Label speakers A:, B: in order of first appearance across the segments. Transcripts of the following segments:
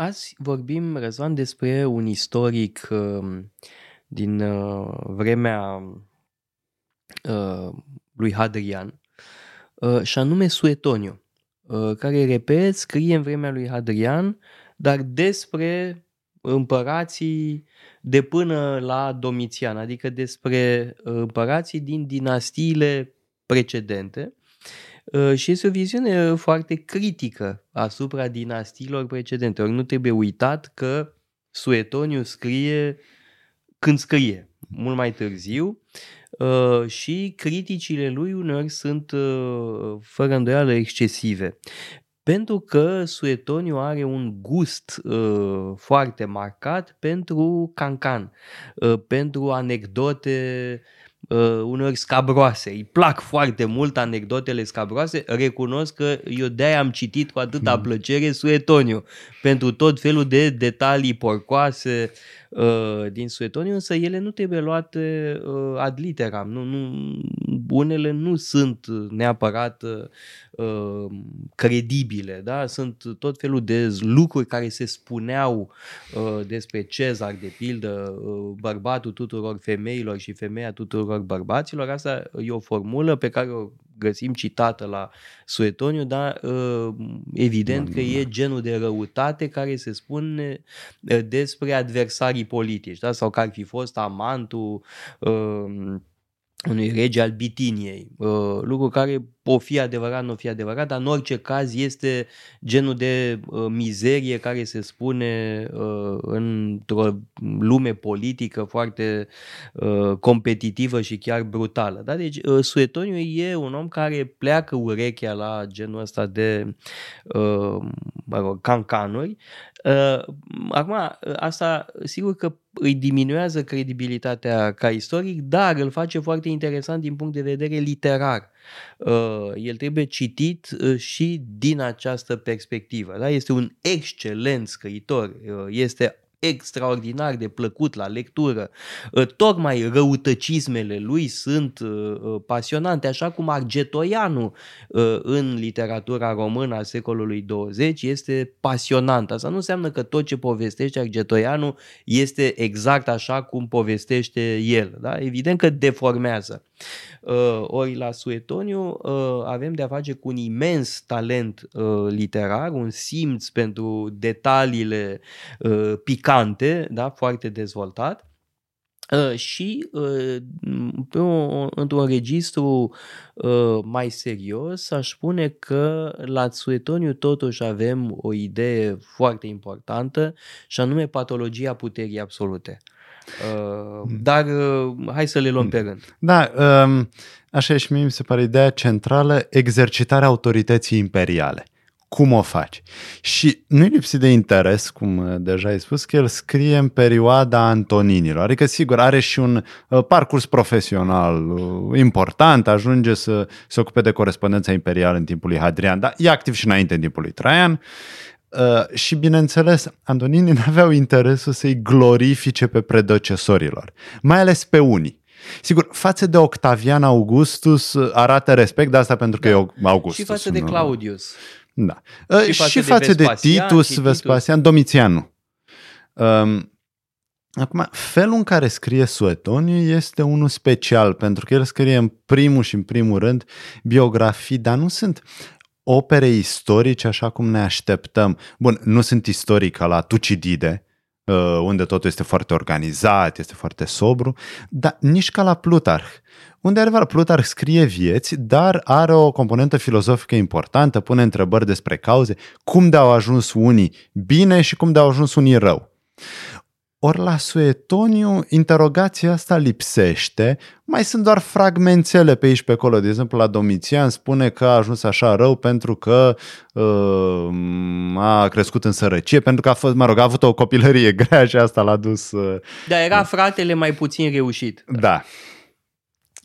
A: Azi vorbim, Răzvan, despre un istoric uh, din uh, vremea uh, lui Hadrian, uh, și anume Suetoniu, uh, care, repet, scrie în vremea lui Hadrian, dar despre împărații de până la Domitian, adică despre împărații din dinastiile precedente. Uh, și este o viziune foarte critică asupra dinastiilor precedente. Ori nu trebuie uitat că Suetoniu scrie când scrie, mult mai târziu, uh, și criticile lui uneori sunt uh, fără îndoială excesive. Pentru că Suetoniu are un gust uh, foarte marcat pentru cancan, uh, pentru anecdote uh, uneori scabroase. Îi plac foarte mult anecdotele scabroase. Recunosc că eu de-aia am citit cu atâta mm. plăcere Suetoniu pentru tot felul de detalii porcoase uh, din Suetoniu, însă ele nu trebuie luate uh, ad literam. Nu, nu, unele nu sunt neapărat uh, credibile, da? sunt tot felul de lucruri care se spuneau uh, despre Cezar, de pildă, uh, bărbatul tuturor femeilor și femeia tuturor bărbaților. Asta e o formulă pe care o găsim citată la Suetoniu, dar uh, evident că e genul de răutate care se spune uh, despre adversarii politici, da? sau că ar fi fost amantul uh, unui rege al Bitiniei, uh, lucru care o fi adevărat, nu o fi adevărat, dar în orice caz este genul de uh, mizerie care se spune uh, într-o lume politică foarte competitivă și chiar brutală. Da? Deci Suetoniu e un om care pleacă urechea la genul ăsta de mă rog, cancanuri. Acum, asta sigur că îi diminuează credibilitatea ca istoric, dar îl face foarte interesant din punct de vedere literar. Uh, el trebuie citit uh, și din această perspectivă. Da? Este un excelent scriitor, uh, este extraordinar de plăcut la lectură. Ă, tocmai răutăcismele lui sunt ă, ă, pasionante, așa cum Argetoianu în literatura română a secolului 20 este pasionant. Asta nu înseamnă că tot ce povestește Argetoianu este exact așa cum povestește el. Da? Evident că deformează. Uh, ori la Suetoniu uh, avem de-a face cu un imens talent uh, literar, un simț pentru detaliile picante, da, foarte dezvoltat. Uh, și uh, pe o, într-un registru uh, mai serios, aș spune că la Suetoniu totuși avem o idee foarte importantă și anume patologia puterii absolute. Uh, dar uh, hai să le luăm pe rând.
B: Da, um, așa și mie mi se pare ideea centrală, exercitarea autorității imperiale. Cum o faci? Și nu-i lipsit de interes, cum uh, deja ai spus, că el scrie în perioada Antoninilor. Adică, sigur, are și un uh, parcurs profesional uh, important, ajunge să se ocupe de corespondența imperială în timpul lui Hadrian, dar e activ și înainte în timpul lui Traian. Uh, și bineînțeles, Antonini nu aveau interesul să-i glorifice pe predecesorilor, mai ales pe unii. Sigur, față de Octavian Augustus uh, arată respect, de asta pentru că da. e Augustus.
A: Și față de Claudius.
B: Da. Uh, și față, și față de, de Titus, Titus, Vespasian, Domitianu. Um, acum, felul în care scrie Suetoniu este unul special, pentru că el scrie în primul și în primul rând biografii, dar nu sunt opere istorice așa cum ne așteptăm. Bun, nu sunt istoric ca la Tucidide, uh, unde totul este foarte organizat, este foarte sobru, dar nici ca la Plutarh, unde adevărat Plutarh scrie vieți, dar are o componentă filozofică importantă, pune întrebări despre cauze, cum de-au ajuns unii bine și cum de-au ajuns unii rău. Ori la Suetoniu interogația asta lipsește, mai sunt doar fragmentele pe aici pe acolo. De exemplu, la Domitian spune că a ajuns așa rău pentru că uh, a crescut în sărăcie, pentru că a fost, mă rog, a avut o copilărie grea și asta l-a dus... Uh,
A: da, era fratele mai puțin reușit.
B: Da.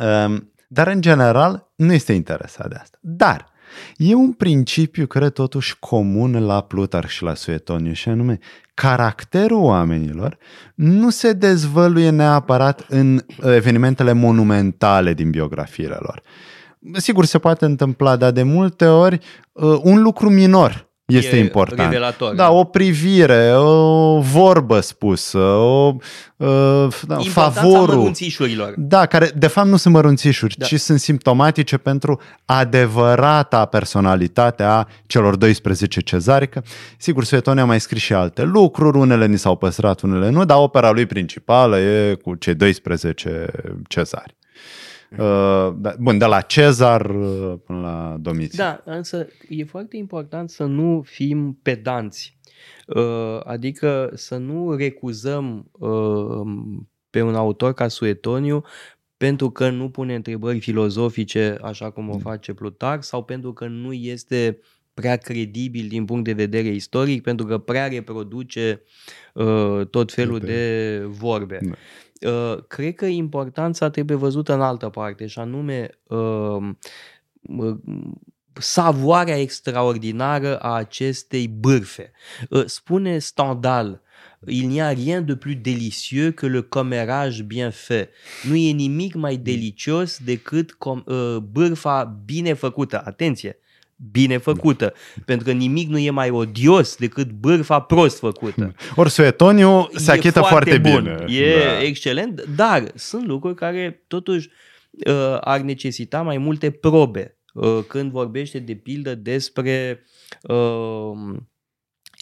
B: Uh, dar, în general, nu este interesat de asta. Dar, E un principiu, cred, totuși comun la Plutar și la Suetoniu, și anume, caracterul oamenilor nu se dezvăluie neapărat în evenimentele monumentale din biografiile lor. Sigur, se poate întâmpla, dar de multe ori uh, un lucru minor este
A: e
B: important.
A: Revelator.
B: Da, o privire, o vorbă spusă, o uh, da, favorul. Da, care de fapt nu sunt mărunțișuri, da. ci sunt simptomatice pentru adevărata personalitate a celor 12 cezari. Că, sigur, Suetone a mai scris și alte lucruri, unele ni s-au păstrat, unele nu, dar opera lui principală e cu cei 12 cezari. Uh, da, bun, de la Cezar uh, până la Domitian.
A: Da, însă e foarte important să nu fim pedanți. Uh, adică să nu recuzăm pe un autor ca Suetoniu pentru că nu pune întrebări filozofice așa cum o mm. face Plutar sau pentru că nu este prea credibil din punct de vedere istoric, pentru că prea reproduce uh, tot felul de vorbe. Da. Uh, cred că importanța trebuie văzută în altă parte și anume uh, savoarea extraordinară a acestei bârfe. Uh, spune Stendhal, il n'y a rien de plus délicieux que le commérage bien fait. Nu e nimic mai delicios decât com- uh, bârfa bine făcută. Atenție! Bine făcută, pentru că nimic nu e mai odios decât bârfa prost făcută.
B: Ori Suetoniu se achită foarte, foarte
A: bun, bine. E da. excelent, dar sunt lucruri care totuși uh, ar necesita mai multe probe. Uh, când vorbește de pildă despre uh,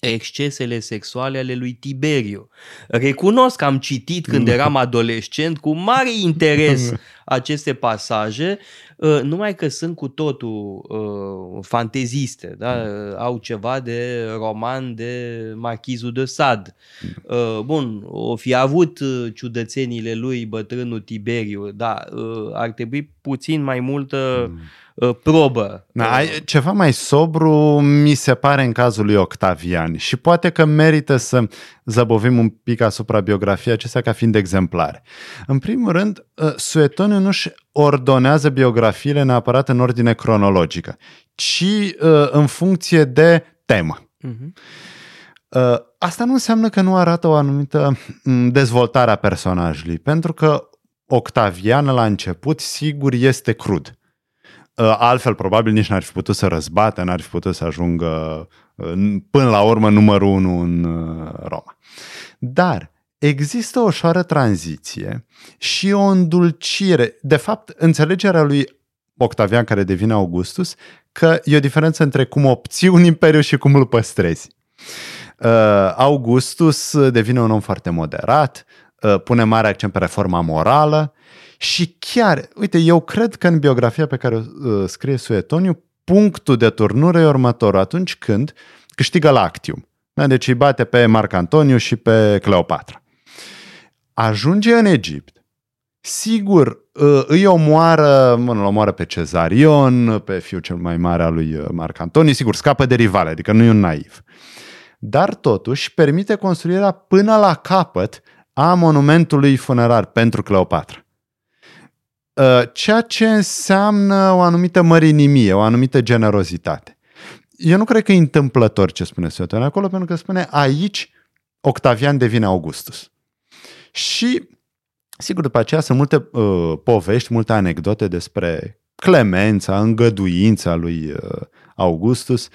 A: excesele sexuale ale lui Tiberiu. Recunosc că am citit când eram adolescent cu mare interes aceste pasaje, uh, numai că sunt cu totul uh, fanteziste, da? au ceva de roman de Marchizul de Sade. Uh, bun, o fi avut ciudățenile lui bătrânul Tiberiu, dar ar trebui puțin mai multă mm Uh, probă.
B: Da, ceva mai sobru mi se pare în cazul lui Octavian și poate că merită să zăbovim un pic asupra biografiei acestea ca fiind exemplare. În primul rând, uh, Suetoniu nu-și ordonează biografiile neapărat în ordine cronologică, ci uh, în funcție de temă. Uh-huh. Asta nu înseamnă că nu arată o anumită mm, dezvoltare a personajului, pentru că Octavian la început sigur este crud Uh, altfel, probabil nici n-ar fi putut să răzbate, n-ar fi putut să ajungă uh, până la urmă numărul unu în uh, Roma. Dar există o ușoară tranziție și o îndulcire. De fapt, înțelegerea lui Octavian, care devine Augustus, că e o diferență între cum obții un imperiu și cum îl păstrezi. Augustus devine un om foarte moderat, pune mare accent pe reforma morală și chiar, uite, eu cred că în biografia pe care o uh, scrie Suetoniu, punctul de turnură e următorul, atunci când câștigă Lactium. Da? Deci îi bate pe Marc Antoniu și pe Cleopatra. Ajunge în Egipt. Sigur, uh, îi omoară, mă, îl omoară pe Cezarion, pe fiul cel mai mare al lui uh, Marc Antoniu, sigur, scapă de rivale, adică nu e un naiv. Dar totuși permite construirea până la capăt a monumentului funerar pentru Cleopatra. Uh, ceea ce înseamnă o anumită mărinimie, o anumită generozitate. Eu nu cred că e întâmplător ce spune Sueton acolo, pentru că spune aici Octavian devine Augustus. Și, sigur, după aceea sunt multe uh, povești, multe anecdote despre clemența, îngăduința lui uh, Augustus,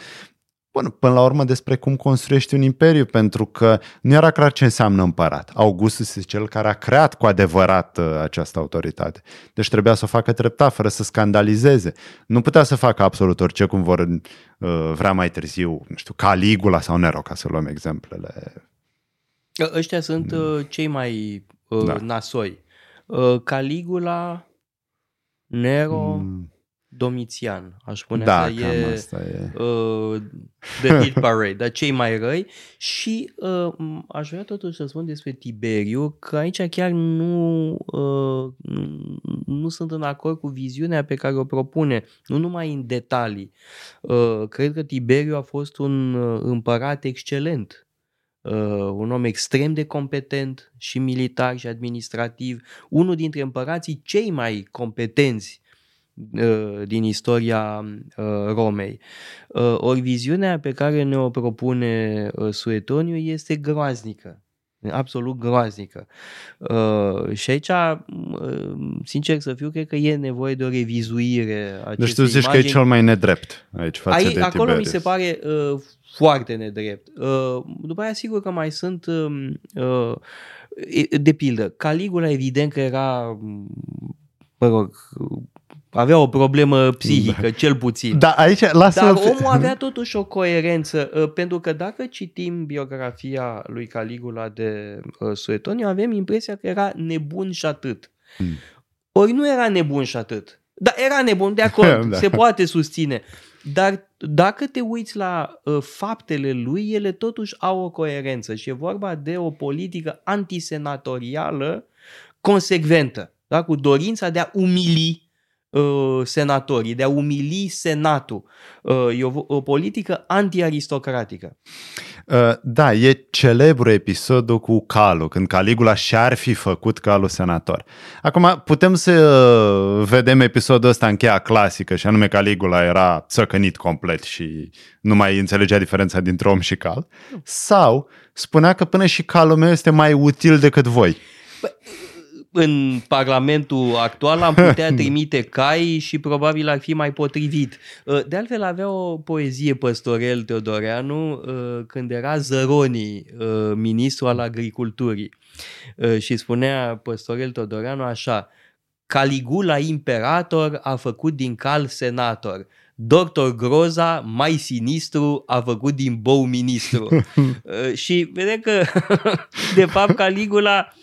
B: Bun, până la urmă despre cum construiești un imperiu, pentru că nu era clar ce înseamnă împărat. Augustus este cel care a creat cu adevărat uh, această autoritate. Deci trebuia să o facă treptat, fără să scandalizeze. Nu putea să facă absolut orice cum vor uh, vrea mai târziu, nu știu, Caligula sau Nero, ca să luăm exemplele.
A: Ăștia sunt mm. uh, cei mai uh, da. nasoi. Uh, Caligula, Nero... Mm Domitian, aș spune
B: da,
A: că e,
B: asta e.
A: Uh, The Hit Parade, dar cei mai răi și uh, aș vrea totuși să spun despre Tiberiu că aici chiar nu, uh, nu sunt în acord cu viziunea pe care o propune, nu numai în detalii. Uh, cred că Tiberiu a fost un uh, împărat excelent, Uh, un om extrem de competent și militar și administrativ, unul dintre împărații cei mai competenți Uh, din istoria uh, Romei. Uh, ori viziunea pe care ne-o propune Suetoniu este groaznică. absolut groaznică. Uh, și aici, uh, sincer să fiu, cred că e nevoie de o revizuire
B: Deci tu zici imagini. că e cel mai nedrept aici față Ai, de
A: Acolo
B: Tiberius.
A: mi se pare uh, foarte nedrept. Uh, după aia, sigur că mai sunt, um, uh, de pildă, Caligula evident că era, mă rog, avea o problemă psihică, da. cel puțin.
B: Da, aici lasă
A: Dar omul avea totuși o coerență, uh, pentru că dacă citim biografia lui Caligula de uh, Suetoniu, avem impresia că era nebun și atât. Hmm. Ori nu era nebun și atât. Dar era nebun, de acord, da. se poate susține. Dar dacă te uiți la uh, faptele lui, ele totuși au o coerență și e vorba de o politică antisenatorială consecventă, da? cu dorința de a umili uh, senatorii, de a umili senatul. Uh, e o, o politică anti-aristocratică.
B: Uh, da, e celebru episodul cu Calu, când Caligula și-ar fi făcut Calu senator. Acum, putem să uh, vedem episodul ăsta în cheia clasică, și anume Caligula era țăcănit complet și nu mai înțelegea diferența dintre om și cal, sau spunea că până și calul meu este mai util decât voi. Bă,
A: în Parlamentul actual am putea trimite cai și probabil ar fi mai potrivit. Uh, de altfel avea o poezie păstorel Teodoreanu uh, când era Zăroni, uh, ministru al agriculturii. Și spunea păstorel Teodoreanu așa, Caligula imperator a făcut din cal senator. Doctor Groza, mai sinistru, a făcut din bou ministru. și vedem că, de fapt, Caligula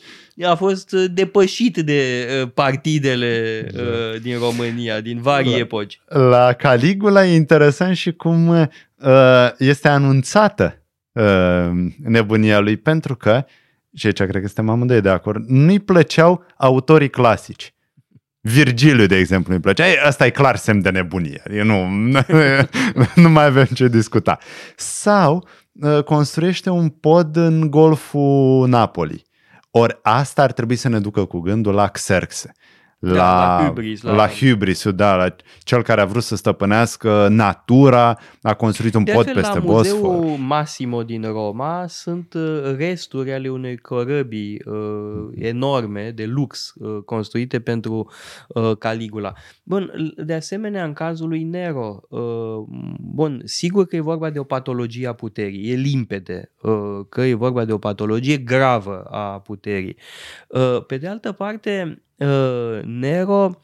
A: a fost uh, depășit de uh, partidele uh, din România, din vari
B: la,
A: epoci.
B: La Caligula e interesant și cum uh, este anunțată uh, nebunia lui, pentru că, și aici cred că suntem amândoi de acord, nu-i plăceau autorii clasici. Virgiliu, de exemplu, nu-i plăcea. Ei, asta e clar semn de nebunie. Eu nu, nu mai avem ce discuta. Sau uh, construiește un pod în golful Napoli ori asta ar trebui să ne ducă cu gândul la Xerxe la, da, la hubris, la... la hubris da, la cel care a vrut să stăpânească natura, a construit un de pod peste la Bosfor.
A: Muzeul Massimo din Roma sunt uh, resturi ale unei corăbii uh, enorme, de lux, uh, construite pentru uh, Caligula. Bun, de asemenea, în cazul lui Nero, uh, bun, sigur că e vorba de o patologie a puterii, e limpede uh, că e vorba de o patologie gravă a puterii. Uh, pe de altă parte, uh, Nero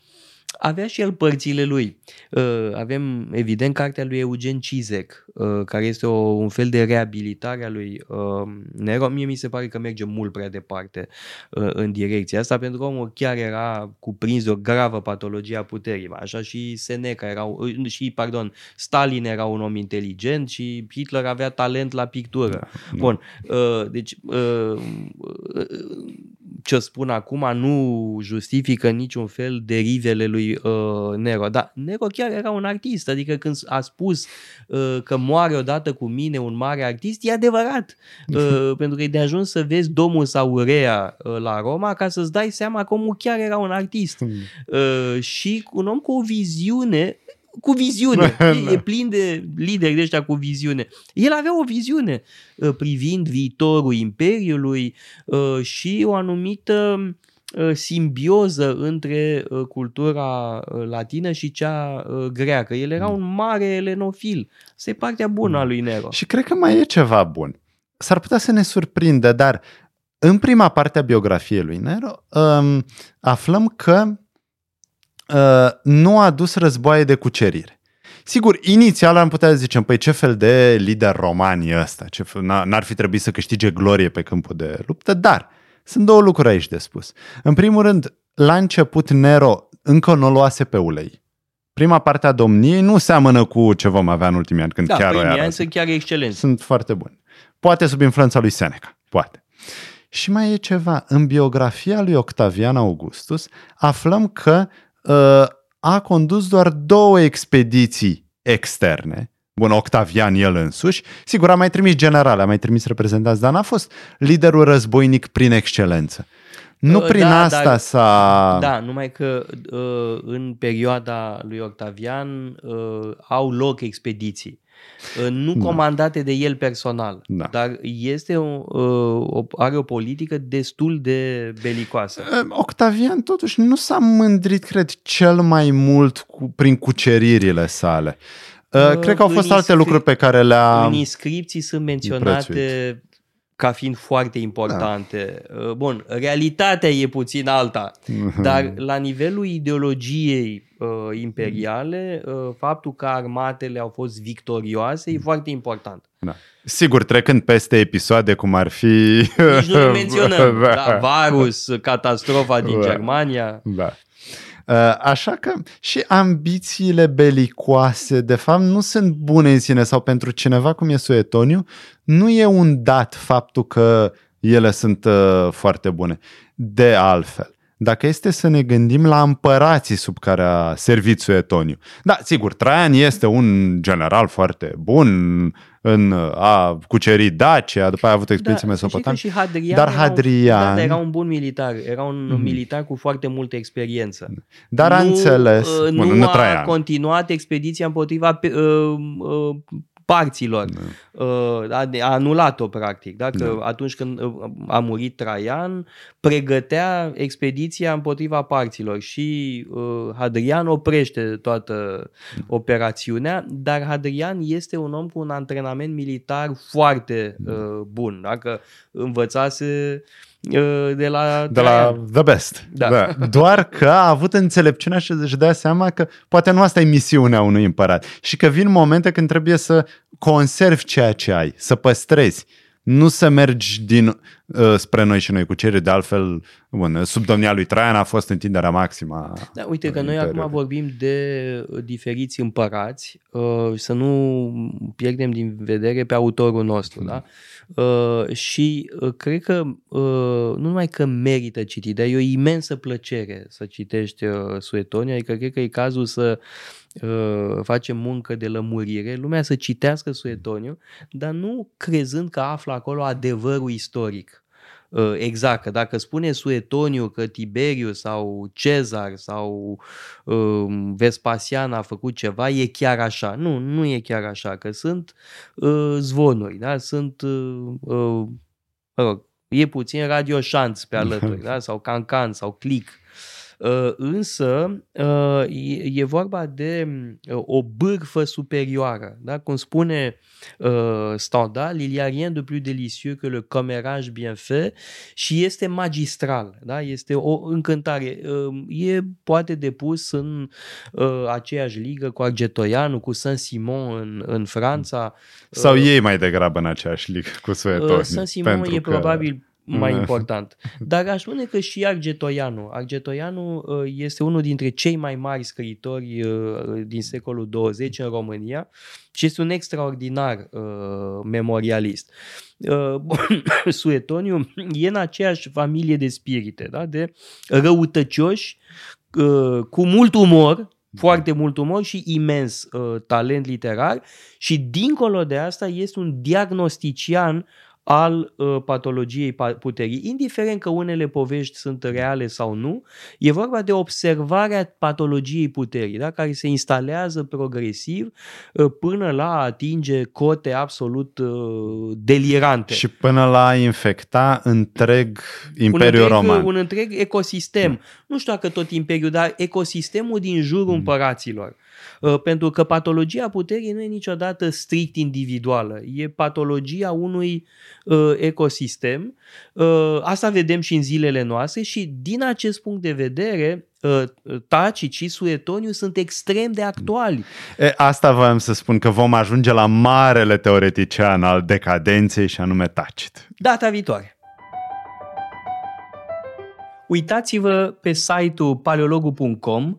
A: avea și el părțile lui. Uh, avem, evident, cartea lui Eugen Cizek, uh, care este o, un fel de reabilitare a lui uh, Nero. Mie mi se pare că merge mult prea departe în direcția asta, pentru că omul chiar era cuprins de o gravă patologie a puterii. Așa și Seneca era, și, pardon, Stalin era un om inteligent și Hitler avea talent la pictură. Da, Bun, deci ce spun acum nu justifică niciun fel derivele lui uh, Nero. Dar Nero chiar era un artist, adică când a spus uh, că moare odată cu mine un mare artist, e adevărat. Uh, pentru că e de ajuns să vezi Domus Aurea uh, la Roma ca să-ți dai seama că omul chiar era un artist. Hmm. Uh, și un om cu o viziune cu viziune. E, e plin de lideri de ăștia cu viziune. El avea o viziune uh, privind viitorul Imperiului uh, și o anumită uh, simbioză între cultura latină și cea greacă. El era un mare elenofil. Asta e partea bună a lui Nero.
B: Și cred că mai e ceva bun. S-ar putea să ne surprindă, dar în prima parte a biografiei lui Nero um, aflăm că Uh, nu a dus războaie de cucerire. Sigur, inițial am putea zice, păi ce fel de lider roman e ăsta? Ce fel, n-ar fi trebuit să câștige glorie pe câmpul de luptă, dar sunt două lucruri aici de spus. În primul rând, la început Nero încă nu luase pe ulei. Prima parte a domniei nu seamănă cu ce vom avea în ultimii ani, când
A: da,
B: chiar o
A: ani sunt chiar excelenți.
B: Sunt foarte buni. Poate sub influența lui Seneca, poate. Și mai e ceva. În biografia lui Octavian Augustus aflăm că Uh, a condus doar două expediții externe. Bun, Octavian el însuși. Sigur, a mai trimis generale, a mai trimis reprezentanți, dar n-a fost liderul războinic prin excelență. Nu uh, prin da, asta dar, s-a...
A: Da, numai că uh, în perioada lui Octavian uh, au loc expediții. Nu da. comandate de el personal, da. dar este o, o, are o politică destul de belicoasă.
B: Octavian totuși nu s-a mândrit, cred, cel mai mult cu, prin cuceririle sale. Uh, cred că au fost alte lucruri pe care le-a
A: În inscripții sunt menționate prețuit. Ca fiind foarte importante. Da. Bun, realitatea e puțin alta, dar la nivelul ideologiei uh, imperiale, uh, faptul că armatele au fost victorioase e foarte important. Da.
B: Sigur, trecând peste episoade cum ar fi...
A: Nici nu menționăm. da, Varus, catastrofa din da. Germania.
B: Da. Uh, așa că și ambițiile belicoase, de fapt, nu sunt bune în sine sau pentru cineva cum e Suetoniu, nu e un dat faptul că ele sunt uh, foarte bune. De altfel, dacă este să ne gândim la împărații sub care a servit Suetoniu. Da, sigur, Traian este un general foarte bun, în, a cucerit Dacia, după aia a avut expediții da, Mesopotamia.
A: Și Hadrian dar Hadrian era un, da, era un bun militar, era un mm. militar cu foarte multă experiență.
B: Dar nu, a înțeles, uh,
A: nu, nu a continuat expediția împotriva uh, uh, parților. Da. Uh, a, a anulat-o, practic. Da? Că da. atunci când uh, a murit Traian, pregătea expediția împotriva parților și uh, Hadrian oprește toată operațiunea, dar Hadrian este un om cu un antrenament militar foarte uh, bun. Dacă învățase Uh, de la,
B: de la The Best. Da. da. Doar că a avut înțelepciunea și își dea seama că poate nu asta e misiunea unui împărat și că vin momente când trebuie să conservi ceea ce ai, să păstrezi. Nu să mergi din uh, spre noi și noi cu cere, de altfel, bun, sub domnia lui Traian a fost întinderea maximă.
A: Da, uite că noi acum vorbim de diferiți împărați, uh, să nu pierdem din vedere pe autorul nostru, mm. da? Uh, și uh, cred că uh, nu numai că merită citit, dar e o imensă plăcere să citești uh, Suetonia, adică cred că e cazul să uh, facem muncă de lămurire, lumea să citească Suetoniu, dar nu crezând că află acolo adevărul istoric. Uh, exact, că dacă spune Suetoniu că Tiberiu sau Cezar sau uh, Vespasian a făcut ceva, e chiar așa. Nu, nu e chiar așa, că sunt uh, zvonuri, da? sunt, uh, uh, mă rog, e puțin radioșanți pe alături, da? sau cancan sau click. Uh, însă uh, e vorba de uh, o bârfă superioară. Da? Cum spune Stendhal, il y a rien de plus délicieux que le commérage bien fait și este magistral. Da? Este o încântare. E poate depus în aceeași ligă cu Argetoianu, cu Saint-Simon în, în Franța.
B: Sau ei mai degrabă în aceeași ligă cu Suetoni.
A: Saint-Simon e că... probabil mai mm. important. Dar aș spune că și Argetoianu. Argetoianu uh, este unul dintre cei mai mari scriitori uh, din secolul 20 în România și este un extraordinar uh, memorialist. Suetoniu e în aceeași familie de spirite, da? de răutăcioși, cu mult umor, foarte mult umor și imens uh, talent literar și dincolo de asta este un diagnostician al uh, patologiei puterii. Indiferent că unele povești sunt reale sau nu, e vorba de observarea patologiei puterii, da? care se instalează progresiv uh, până la a atinge cote absolut uh, delirante.
B: Și până la a infecta întreg Imperiul un întreg, Roman.
A: Un întreg ecosistem. Hmm. Nu știu dacă tot Imperiul, dar ecosistemul din jurul hmm. împăraților. Uh, pentru că patologia puterii nu e niciodată strict individuală, e patologia unui uh, ecosistem. Uh, asta vedem și în zilele noastre și din acest punct de vedere Taci și Suetoniu sunt extrem de actuali.
B: E, asta voiam să spun, că vom ajunge la marele teoretician al decadenței și anume Tacit.
A: Data viitoare. Uitați-vă pe site-ul paleologu.com